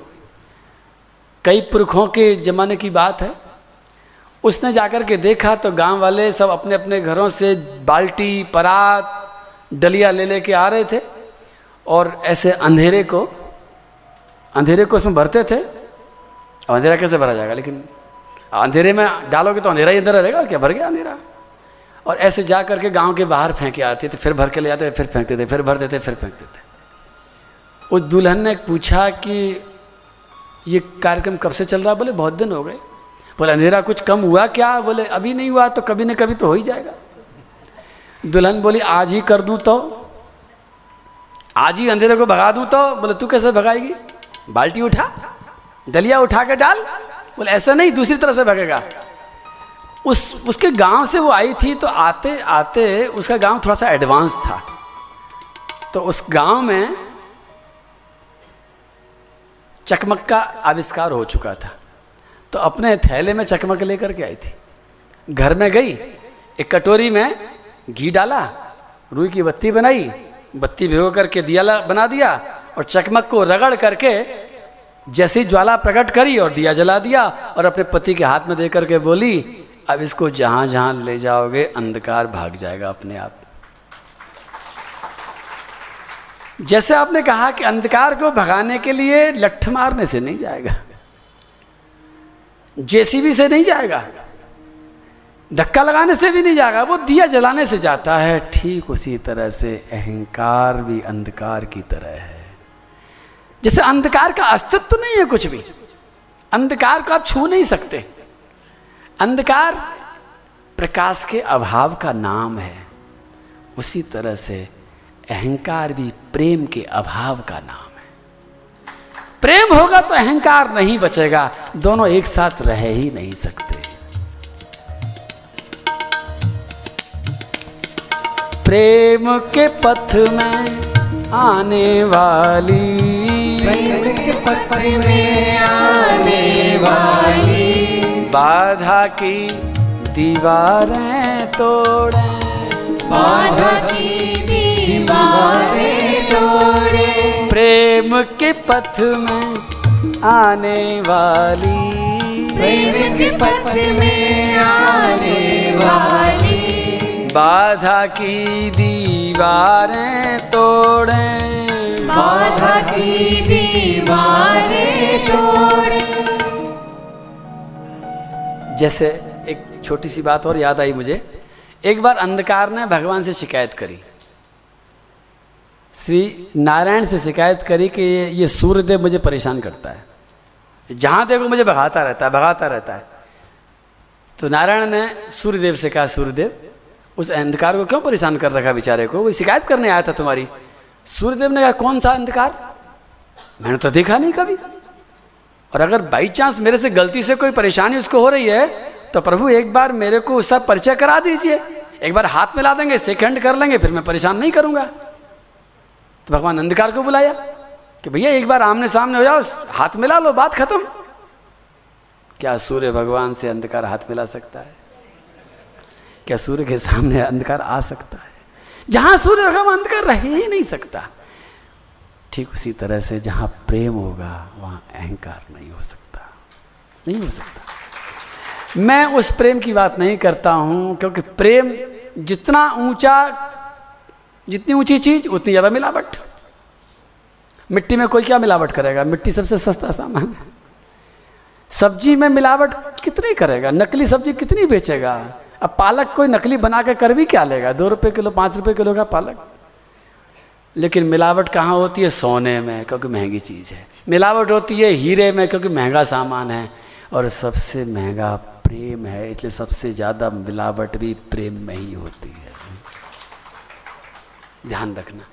कई पुरखों के ज़माने की बात है। उसने जाकर के देखा तो गाँव वाले सब अपने अपने घरों से बाल्टी, परात, डलिया ले लेके आ रहे थे और ऐसे अंधेरे को अंधेरे को उसमें भरते थे। अब अंधेरा कैसे भरा जाएगा? लेकिन अंधेरे में डालोगे तो अंधेरा ही अंदर रहेगा क्या? भर गया अंधेरा। और ऐसे जा करके गाँव के बाहर फेंके आते थे, फिर भर के ले जाते थे, फिर फेंकते थे, फिर भरते थे फिर फेंकते थे। उस दुल्हन ने पूछा कि ये कार्यक्रम कब से चल रहा? बोले, बहुत दिन हो गए। बोले, अंधेरा कुछ कम हुआ क्या? बोले, अभी नहीं हुआ तो कभी न कभी तो हो ही जाएगा। दुल्हन बोली, आज ही कर दूँ तो। आज ही अंधेरे को भगा दूँ तो। बोले, तू कैसे भगाएगी? बाल्टी उठा, दलिया उठा के डाल। बोले, ऐसा नहीं, दूसरी तरह से भगेगा। उस, उसके गाँव से वो आई थी तो आते आते उसका गाँव थोड़ा सा एडवांस था। तो उस गाँव में चकमक का आविष्कार हो चुका था। तो अपने थैले में चकमक लेकर के आई थी। घर में गई, एक कटोरी में घी डाला, रुई की बत्ती बनाई, बत्ती भिगो करके दिया बना दिया और चकमक को रगड़ करके जैसी ज्वाला प्रकट करी और दिया जला दिया और अपने पति के हाथ में दे करके बोली, अब इसको जहाँ जहाँ ले जाओगे, अंधकार भाग जाएगा अपने आप जैसे आपने कहा कि अंधकार को भगाने के लिए लठ मारने से नहीं जाएगा, जेसीबी से नहीं जाएगा, धक्का लगाने से भी नहीं जाएगा, वो दिया जलाने से जाता है। ठीक उसी तरह से अहंकार भी अंधकार की तरह है। जैसे अंधकार का अस्तित्व तो नहीं है कुछ भी, अंधकार को आप छू नहीं सकते। अंधकार प्रकाश के अभाव का नाम है। उसी तरह से अहंकार भी प्रेम के अभाव का नाम है। प्रेम होगा तो अहंकार नहीं बचेगा दोनों एक साथ रह ही नहीं सकते। प्रेम के पथ में आने वाली प्रेम के पथ में आने वाली। बाधा की दीवारें तोड़े। बाधा की दीवारें प्रेम के पथ में आने वाली। प्रेम के पथ में आने वाली। बाधा की दीवारें तोड़े। बाधा की दीवारें तोड़े। जैसे एक छोटी सी बात और याद आई मुझे। एक बार अंधकार ने भगवान से शिकायत करी। श्री नारायण से शिकायत करी कि ये ये सूर्यदेव मुझे परेशान करता है। जहाँ देखो मुझे भगाता रहता है, भगाता रहता है। तो नारायण ने सूर्यदेव से कहा, सूर्यदेव, उस अंधकार को क्यों परेशान कर रखा बेचारे को? वो शिकायत करने आया था तुम्हारी। सूर्यदेव ने कहा, कौन सा अंधकार? मैंने तो देखा नहीं कभी। और अगर बाई चांस मेरे से गलती से कोई परेशानी उसको हो रही है तो प्रभु एक बार मेरे को उसका परिचय करा दीजिए। एक बार हाथ मिला देंगे, सेकंड कर लेंगे, फिर मैं परेशान नहीं करूँगा। तो भगवान अंधकार को बुलाया कि भैया, एक बार आमने सामने हो जाओ, हाथ मिला लो, बात खत्म। क्या सूर्य भगवान से अंधकार हाथ मिला सकता है? क्या सूर्य के सामने अंधकार आ सकता है? जहाँ सूर्य होगा वहाँ अंधकार रह ही नहीं सकता, ठीक उसी तरह से जहाँ प्रेम होगा, वहाँ अहंकार नहीं हो सकता। नहीं हो सकता। मैं उस प्रेम की बात नहीं करता हूँ, क्योंकि प्रेम जितना ऊँचा जितनी ऊँची चीज़, उतनी ज़्यादा मिलावट। मिट्टी में कोई क्या मिलावट करेगा? मिट्टी सबसे सस्ता सामान है। सब्ज़ी में मिलावट कितनी करेगा? नकली सब्ज़ी कितनी बेचेगा? अब पालक कोई नकली बना के कर भी क्या लेगा? दो रुपये किलो, पाँच रुपये किलो का पालक। लेकिन मिलावट कहाँ होती है? सोने में, क्योंकि महँगी चीज़ है। मिलावट होती है हीरे में, क्योंकि महँगा सामान है। और सबसे महँगा प्रेम है, इसलिए सबसे ज़्यादा मिलावट भी प्रेम में ही होती है। ध्यान रखना।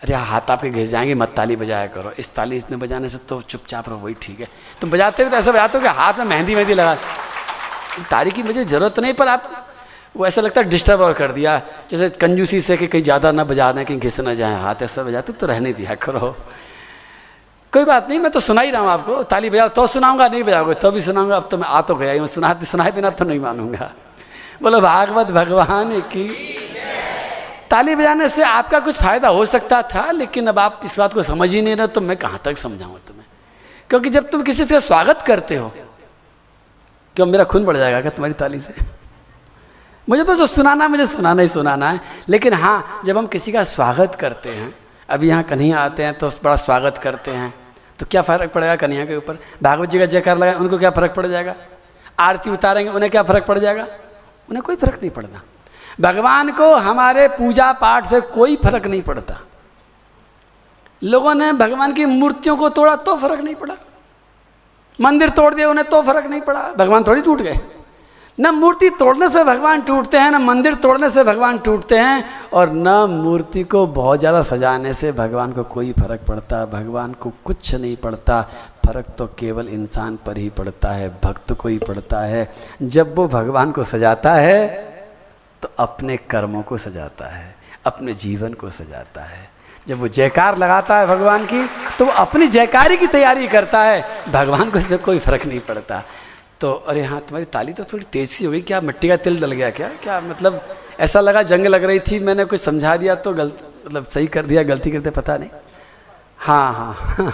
अरे हाथ आपके घिस जाएँगे, मत ताली बजाया करो। इस ताली इसने बजाने से तो चुपचाप रहो, वही ठीक है। तुम बजाते हो तो ऐसा बजाते हो कि हाथ में मेहंदी मेहंदी लगा तारी की मुझे ज़रूरत नहीं, पर आप, वो ऐसा लगता है डिस्टर्ब और कर दिया। जैसे कंजूसी से कि कहीं ज़्यादा ना बजा दें, कहीं घिस ना जाए, हाथ ऐसा बजाते तो रहने दिया करो। कोई बात नहीं, मैं तो सुना ही रहा हूँ आपको। ताली बजाओ तो सुनाऊँगा, नहीं बजाओगे तो भी सुनाऊँगा। अब तो मैं आ तो गया मैं सुना सुनाए बिना तो नहीं मानूँगा। बोलो, भागवत भगवान की ताली बजाने से आपका कुछ फ़ायदा हो सकता था, लेकिन अब आप इस बात को समझ ही नहीं रहे तो मैं कहाँ तक समझाऊँ तुम्हें? क्योंकि जब तुम किसी का स्वागत करते हो क्यों मेरा खून बढ़ जाएगा क्या तुम्हारी ताली से? मुझे तो जो सुनाना मुझे सुनाना ही सुनाना है। लेकिन हाँ जब हम किसी का स्वागत करते हैं अभी यहाँ कन्हैया आते हैं तो बड़ा स्वागत करते हैं तो क्या फ़र्क पड़ेगा कन्हैया के ऊपर? भागवत जी का जयकार लगाए, उनको क्या फ़र्क पड़ जाएगा? आरती उतारेंगे, उन्हें क्या फ़र्क पड़ जाएगा? उन्हें कोई फ़र्क नहीं पड़ना। भगवान को हमारे पूजा पाठ से कोई फ़र्क नहीं पड़ता। लोगों ने भगवान की मूर्तियों को तोड़ा तो फ़र्क नहीं पड़ा। मंदिर तोड़ दिया उन्हें तो फ़र्क नहीं पड़ा। भगवान थोड़ी टूट गए। न मूर्ति तोड़ने से भगवान टूटते हैं, न मंदिर तोड़ने से भगवान टूटते हैं और न मूर्ति को बहुत ज़्यादा सजाने से भगवान को कोई फ़र्क पड़ता, भगवान को कुछ नहीं पड़ता। फ़र्क तो केवल इंसान पर ही पड़ता है, भक्त को ही पड़ता है। जब वो भगवान को सजाता है तो अपने कर्मों को सजाता है अपने जीवन को सजाता है। जब वो जयकार लगाता है भगवान की तो वो अपनी जयकारी की तैयारी करता है। भगवान को इससे कोई फ़र्क नहीं पड़ता। तो अरे हाँ तुम्हारी ताली तो थोड़ी तेज सी हो गई क्या मिट्टी का तिल डल गया क्या? क्या मतलब ऐसा लगा जंग लग रही थी मैंने कुछ समझा दिया तो गलत मतलब सही कर दिया गलती करते पता नहीं। हाँ हाँ, हाँ।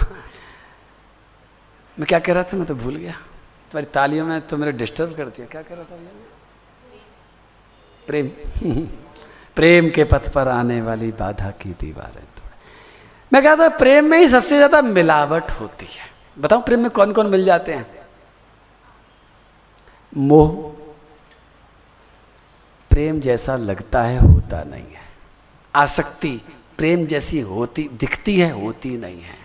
मैं क्या कह रहा था? मैं तो भूल गया। तुम्हारी तालियों में तो मेरे डिस्टर्ब कर दिया। क्या कह रहा था प्रेम। प्रेम के पथ पर आने वाली बाधा की दीवारें तोड़। मैं कहता प्रेम में ही सबसे ज़्यादा मिलावट होती है। बताऊँ प्रेम में कौन कौन मिल जाते हैं? मोह। प्रेम जैसा लगता है, होता नहीं है। आसक्ति प्रेम जैसी होती, दिखती है, होती नहीं है।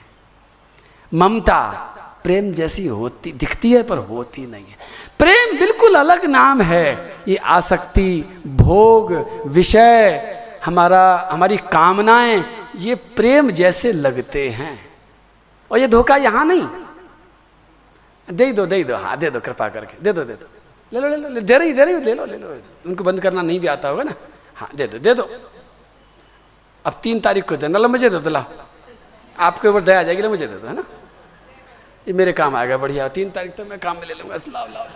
ममता। प्रेम जैसी होती, दिखती है पर होती नहीं है। प्रेम बिल्कुल अलग नाम है। ये आसक्ति, भोग, विषय, हमारा, हमारी कामनाएँ, ये प्रेम जैसे लगते हैं। और ये धोखा यहाँ नहीं। दे दो दे दो हाँ दे दो कृपा करके, दे दो दे दो। ले लो ले लो दे रही दे रही, ले लो ले लो। उनको बंद करना नहीं भी आता होगा ना। हाँ दे दो दे दो। अब तीन तारीख को देना लो मुझे दे दो, ला। आपके ऊपर दया आ जाएगी मुझे दे दो, है ना? ये मेरे काम आएगा बढ़िया। तीन तारीख तो मैं काम में ले लूँगा। लाओ लाओ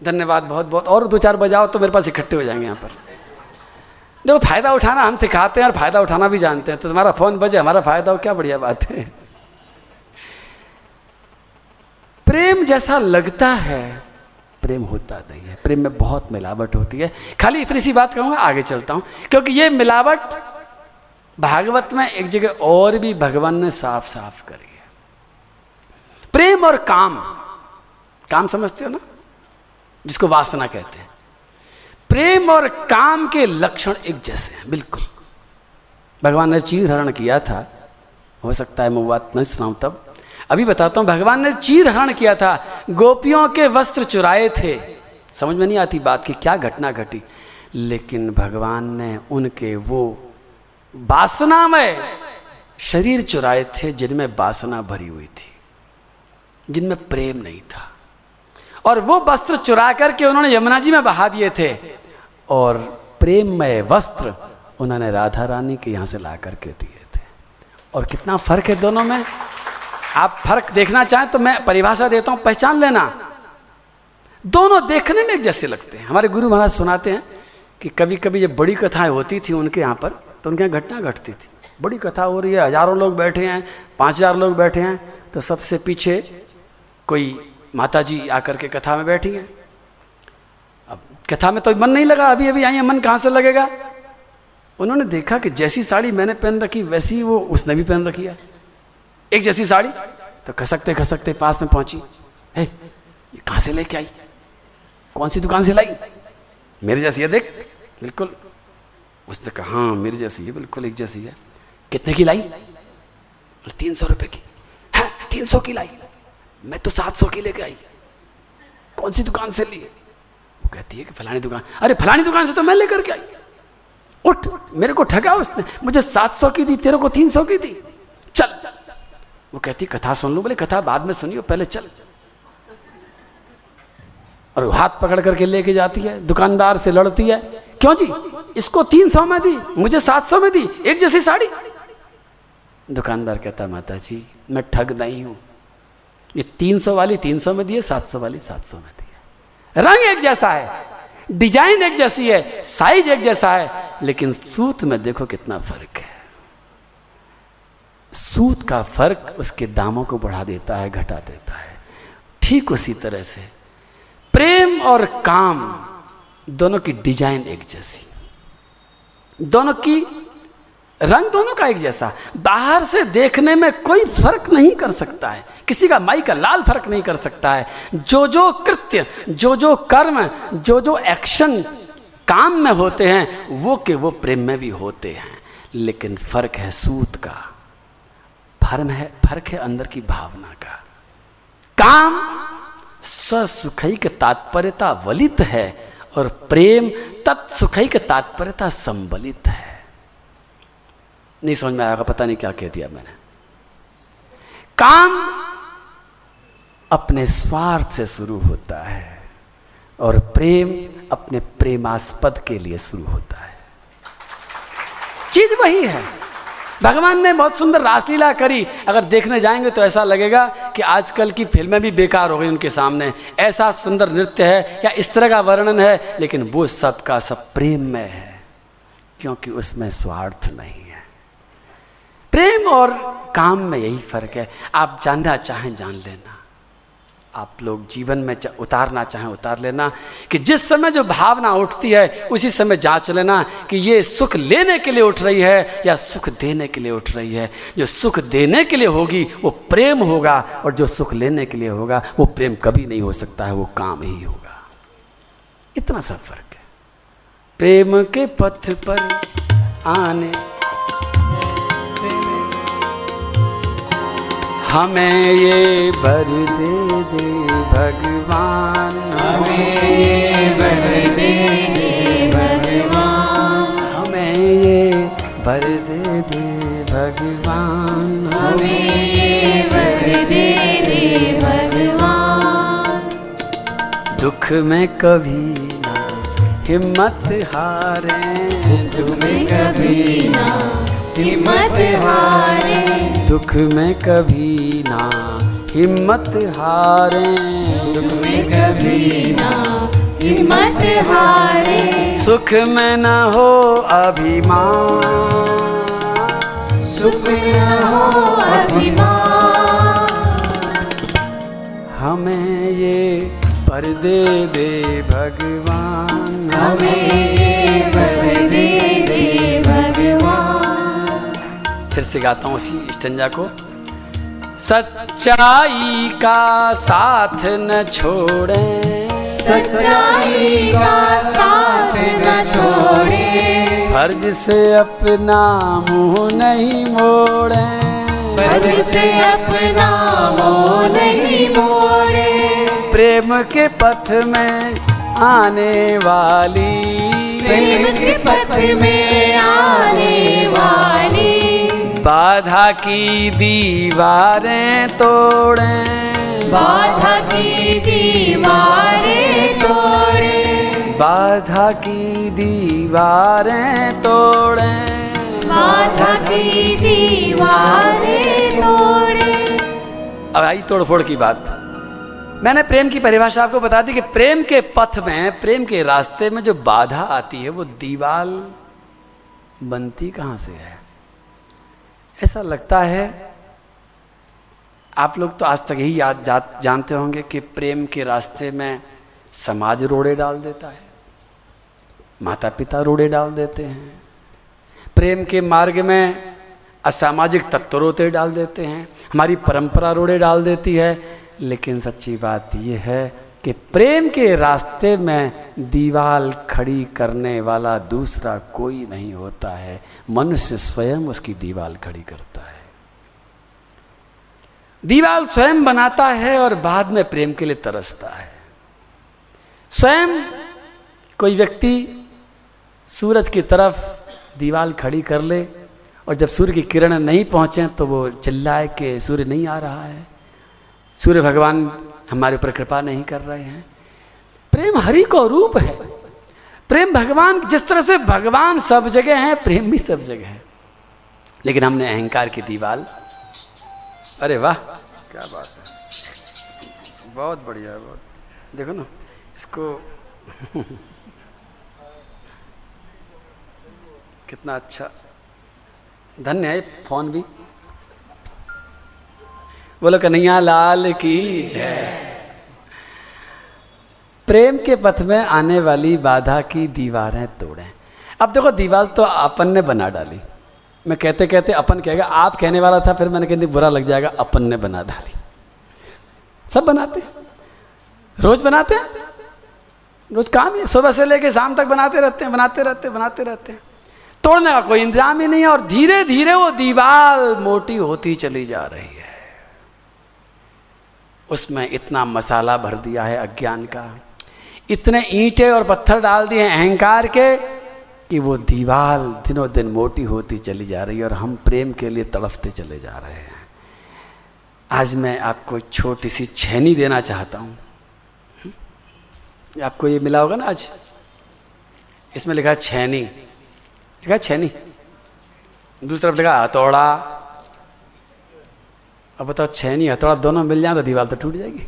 धन्यवाद, बहुत बहुत। और दो चार बजाओ तो मेरे पास इकट्ठे हो जाएँगे यहाँ पर। देखो, फ़ायदा उठाना हम सिखाते हैं और फ़ायदा उठाना भी जानते हैं। तो तुम्हारा फ़ोन बजे, हमारा फ़ायदा हो, क्या बढ़िया बात है। प्रेम जैसा लगता है, प्रेम होता नहीं है। प्रेम में बहुत मिलावट होती है। खाली इतनी सी बात कहूँगा, आगे चलता हूँ। क्योंकि ये मिलावट भागवत में एक जगह और भी भगवान ने साफ़ साफ़ करी है प्रेम और काम। काम समझते हो ना? जिसको वासना कहते हैं। प्रेम और काम के लक्षण एक जैसे हैं, बिल्कुल। भगवान ने चीर हरण किया था। हो सकता है मैं बात नहीं सुनाऊं तब। अभी बताता हूँ, भगवान ने चीर हरण किया था। गोपियों के वस्त्र चुराए थे। समझ में नहीं आती बात की क्या घटना घटी। लेकिन भगवान ने उनके वो वासना में शरीर चुराए थे जिनमें वासना भरी हुई थी, जिनमें प्रेम नहीं था। और वो वस्त्र चुरा करके उन्होंने यमुना जी में बहा दिए थे और प्रेममय वस्त्र उन्होंने राधा रानी के यहाँ से ला करके दिए थे। और कितना फ़र्क है दोनों में? आप फ़र्क देखना चाहें तो मैं परिभाषा देता हूँ, पहचान लेना। दोनों देखने में एक जैसे लगते हैं। हमारे गुरु महाराज सुनाते हैं कि कभी कभी जब बड़ी कथाएँ होती थी उनके यहाँ पर तो उनके यहाँ घटना घटती थी। बड़ी कथा हो रही है, हज़ारों लोग बैठे हैं, पाँच हज़ार लोग बैठे हैं तो सबसे पीछे कोई माता जी आकर के कथा में बैठी हैं। अब कथा में तो मन नहीं लगा, अभी अभी आई है मन कहाँ से लगेगा? उन्होंने देखा कि जैसी साड़ी मैंने पहन रखी, वैसी वो उसने भी पहन रखी है। एक जैसी साड़ी तो खसकते खसकते पास में पहुँची। है, ये कहाँ से लेके आई? कौन सी दुकान से लाई? मेरे जैसी है, देख, बिल्कुल। उसने कहा हाँ मेरी जैसी है, बिल्कुल एक जैसी है। कितने की लाई? तीन सौ रुपए की। है, तीन सौ की लाई। मैं तो सात सौ की लेके आई। कौन सी दुकान से ली? वो कहती है कि फलानी दुकान। अरे, फलानी दुकान से तो मैं लेकर के आई। उठ मेरे को ठगा उसने। मुझे सात सौ की दी, तेरे को तीन सौ की दी। चल। वो कहती, कथा सुन लो बोले, कथा बाद में सुनियो, पहले चल। और हाथ पकड़ करके लेके जाती है। दुकानदार से लड़ती है। क्यों जी? इसको तीन सौ में दी, मुझे सात सौ में दी, एक जैसी साड़ी। दुकानदार कहता माता जी मैं ठग नहीं हूँ। ये तीन सौ वाली तीन सौ में दी है, सात सौ वाली सात सौ में दी है। रंग एक जैसा है, डिज़ाइन एक जैसी है, साइज़ एक जैसा है, लेकिन सूत में देखो कितना फ़र्क है। सूत का फ़र्क उसके दामों को बढ़ा देता है, घटा देता है। ठीक उसी तरह से प्रेम और काम दोनों की डिज़ाइन एक जैसी। दोनों की रंग दोनों का एक जैसा। बाहर से देखने में कोई फ़र्क नहीं कर सकता है। किसी का माई का लाल फ़र्क नहीं कर सकता है। जो जो कृत्य जो जो कर्म जो जो एक्शन काम में होते हैं, वो के वो प्रेम में भी होते हैं। लेकिन फ़र्क है सूत का। फर्म है, फ़र्क है अंदर की भावना का। काम, ससुखई के तात्पर्यता वलित है। और प्रेम तत्सुखई के तात्पर्यता संबलित है। नहीं समझ में आएगा, पता नहीं क्या कह दिया मैंने। काम अपने स्वार्थ से शुरू होता है और प्रेम अपने प्रेमास्पद के लिए शुरू होता है। चीज़ वही है। भगवान ने बहुत सुंदर रासलीला करी। अगर देखने जाएँगे तो ऐसा लगेगा कि आजकल की फ़िल्में भी बेकार हो गई उनके सामने। ऐसा सुंदर नृत्य है, या इस तरह का वर्णन है, लेकिन वो सब का सब प्रेम में है, क्योंकि उसमें स्वार्थ नहीं है। प्रेम और काम में यही फ़र्क है। आप जानना चाहें जान लेना। आप लोग जीवन में उतारना चाहें, उतार लेना कि जिस समय जो भावना उठती है, उसी समय जाँच लेना कि ये सुख लेने के लिए उठ रही है या सुख देने के लिए उठ रही है। जो सुख देने के लिए होगी, वो प्रेम होगा और जो सुख लेने के लिए होगा, वो प्रेम कभी नहीं हो सकता है, वो काम ही होगा। इतना सा फ़र्क है। प्रेम के पथ पर आने हमें ये भर दे दे भगवान। हमें ये भर दे दे भगवान। हमें ये भर दे दे भगवान। हमें ये भर दे दे भगवान। दुख में कभी ना हिम्मत हारे। दुख में कभी ना हिम्मत हारे। दुख में कभी ना हिम्मत हारे। दुख में कभी ना हिम्मत हारे। सुख में न हो अभिमान। सुख में न हो अभिमान। हमें ये पर दे दे भगवान। हमें ये भर दे फिर से गाता हूँ उसी स्टंजा को। सच्चाई का साथ न छोड़े। सच्चाई का साथ न छोड़े। फ़र्ज़ से अपना मुँह नहीं मोड़े। फ़र्ज़ से अपना मोह नहीं मोड़े। प्रेम के पथ में आने वाली। प्रेम के पथ में आने वाली। बाधा की दीवारें तोड़े। बाधा की दीवारें तोड़े। बाधा की दीवारें तोड़े। बाधा की दीवारें तोड़े। अब आई तोड़फोड़ की बात। मैंने प्रेम की परिभाषा आपको बता दी कि प्रेम के पथ में प्रेम के रास्ते में जो बाधा आती है वो दीवाल बनती कहाँ से है? ऐसा लगता है आप लोग तो आज तक यही याद जा, जानते होंगे कि प्रेम के रास्ते में समाज रोड़े डाल देता है माता पिता रोड़े डाल देते हैं प्रेम के मार्ग में असामाजिक तत्व रोते डाल देते हैं हमारी परंपरा रोड़े डाल देती है लेकिन सच्ची बात यह है कि प्रेम के रास्ते में दीवाल खड़ी करने वाला दूसरा कोई नहीं होता है। मनुष्य स्वयं उसकी दीवाल खड़ी करता है। दीवाल स्वयं बनाता है और बाद में प्रेम के लिए तरसता है। स्वयं कोई व्यक्ति सूरज की तरफ़ दीवाल खड़ी कर ले और जब सूर्य की किरण नहीं पहुँचे तो वो चिल्लाए कि सूर्य नहीं आ रहा है। सूर्य भगवान हमारे ऊपर कृपा नहीं कर रहे हैं। प्रेम हरि को रूप है। प्रेम भगवान जिस तरह से भगवान सब जगह है प्रेम भी सब जगह है। लेकिन हमने अहंकार की दीवाल। अरे वाह क्या बात है। बहुत बढ़िया है बहुत। देखो ना इसको कितना अच्छा। धन्य है फ़ोन भी। बोलो, कन्हैया, लाल की जय। प्रेम के पथ में आने वाली बाधा की दीवारें तोड़ें। अब देखो, दीवार तो अपन ने बना डाली। मैं कहते कहते अपन कहेगा, आप कहने वाला था, फिर मैंने कहती बुरा लग जाएगा, अपन ने बना डाली। सब बनाते रोज बनाते हैं? रोज काम ही सुबह से लेके शाम तक बनाते रहते हैं, बनाते रहते हैं, बनाते रहते हैं। तोड़ने का कोई इंतज़ाम ही नहीं है और धीरे धीरे वो दीवार मोटी होती चली जा रही है। उसमें इतना मसाला भर दिया है अज्ञान का। इतने ईंटे और पत्थर डाल दिए हैं अहंकार के कि वो दीवार दिनों दिन मोटी होती चली जा रही है और हम प्रेम के लिए तड़फते चले जा रहे हैं। आज मैं आपको छोटी सी छेनी देना चाहता हूँ। आपको ये मिला होगा ना आज? इसमें लिखा छेनी लिखा छेनी दूसरी तरफ़ लिखा हथौड़ा। अब बताओ छैनी हथौड़ा दोनों मिल जाए तो दीवार तो टूट जाएगी।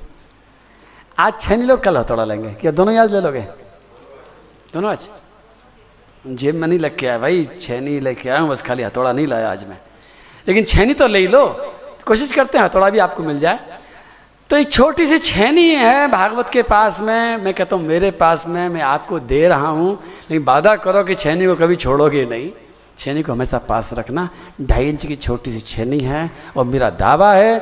आज छैनी लोग कल हथौड़ा लेंगे। क्या दोनों ही आज ले लोगे? दोनों आज? जेब में नहीं लग के आया भाई छैनी लेके आया हूँ, बस खाली हथौड़ा नहीं लाया आज मैं। लेकिन छैनी तो ले ही लो। कोशिश करते हैं, हथौड़ा भी आपको मिल जाए। तो एक छोटी सी छैनी है भागवत के पास में। मैं कहता हूँ, मेरे पास में, मैं आपको दे रहा हूँ, लेकिन वादा करो कि छैनी को कभी छोड़ोगे नहीं। छेनी को हमेशा पास रखना। ढाई इंच की छोटी सी छेनी है और मेरा दावा है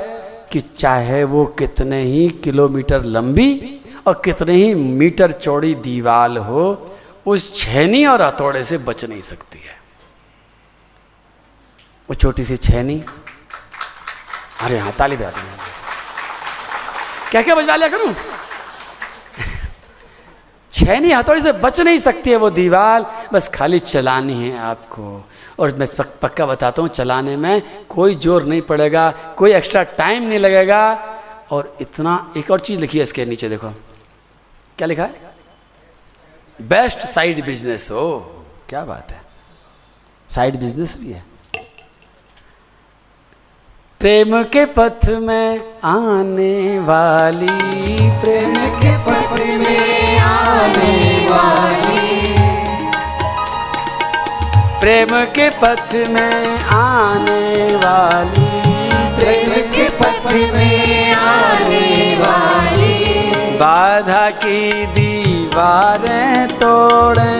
कि चाहे वो कितने ही किलोमीटर लंबी और कितने ही मीटर चौड़ी दीवाल हो, उस छेनी और हथौड़े से बच नहीं सकती है। वो छोटी सी छेनी। अरे हाँ ताली बजा क्या क्या बजवा लिया करूँ? छेनी हथौड़ी से बच नहीं सकती है वो दीवार। बस खाली चलानी है आपको। और मैं पक्का बताता हूँ, चलाने में कोई ज़ोर नहीं पड़ेगा, कोई एक्स्ट्रा टाइम नहीं लगेगा। और इतना एक और चीज़ लिखी है इसके नीचे, देखो। क्या लिखा है? बेस्ट साइड बिज़नेस हो क्या बात है। साइड बिज़नेस भी है। प्रेम के पथ में आने वाली, प्रेम के पथ में आने वाली। प्रेम के पथ में आने वाली, प्रेम के पथ में आने वाली। बाधा की दीवारें तोड़े।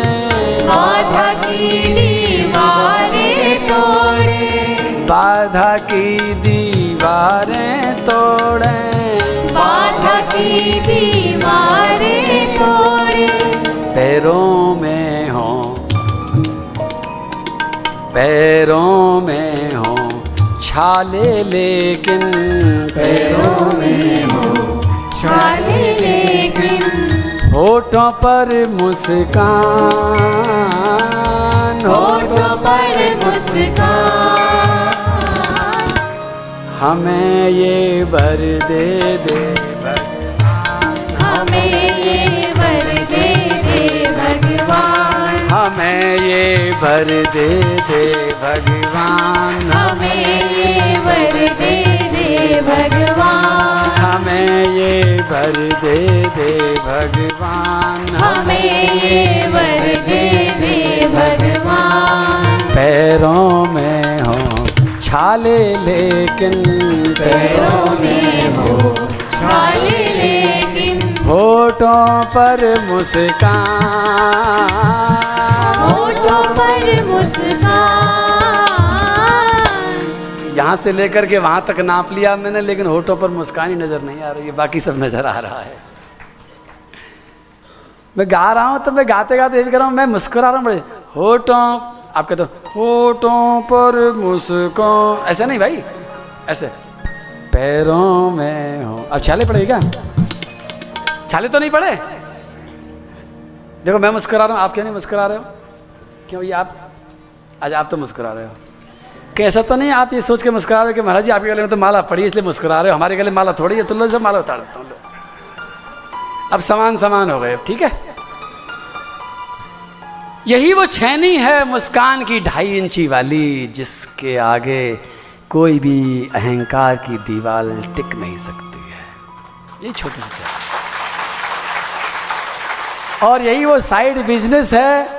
बाधा की दीवारें तोड़े। बाधा की दीवारें तोड़े। बाधा की दीवारें तोड़े। पैरों में हो पैरों में हो छाले लेकिन। पैरों में हो छाले लेकिन। होठों पर मुस्कान होठों पर मुस्कान। हमें ये भर दे दे हमें ये वर दे दे भगवान। हमें ये भर दे दे भगवान। हमें ये वर दे दे भगवान। हमें ये भर दे दे भगवान। हमें ये वर दे दे भगवान। पैरों में हो छाले लेकिन पैरों में हो। छाले लेकिन होठों पर मुस्कान। होठों पर मुस्कान। यहाँ से लेकर के वहाँ तक नाप लिया मैंने लेकिन होठों पर मुस्कान ही नज़र नहीं आ रही है बाकी सब नज़र आ रहा है। मैं गा रहा हूँ तो मैं गाते गाते ये भी कर रहा हूँ मैं मुस्कुरा रहा हूँ बड़े होठों आप हो होठों पर मुस्कान। ऐसा नहीं भाई, ऐसे। पैरों में हो। अब छाले पड़े क्या? छाले तो नहीं पड़े? देखो, मैं मुस्करा रहा हूँ, आप क्यों नहीं मुस्करा रहे हो? क्यों ये आप, आज आप तो मुस्कुरा रहे हो। कैसा तो नहीं आप ये सोच के मुस्करा रहे हो कि महाराज जी, आपके गले में तो माला पड़ी इसलिए मुस्करा रहे हो। हमारे गले माला थोड़ी है तो लो से माला उतार देता हूँ अब समान समान हो गए, ठीक है? यही वो छैनी है मुस्कान की ढाई इंची वाली, जिसके आगे कोई भी अहंकार की दीवार टिक नहीं सकती है। ये छोटी सी चीज़। और यही वो साइड बिज़नेस है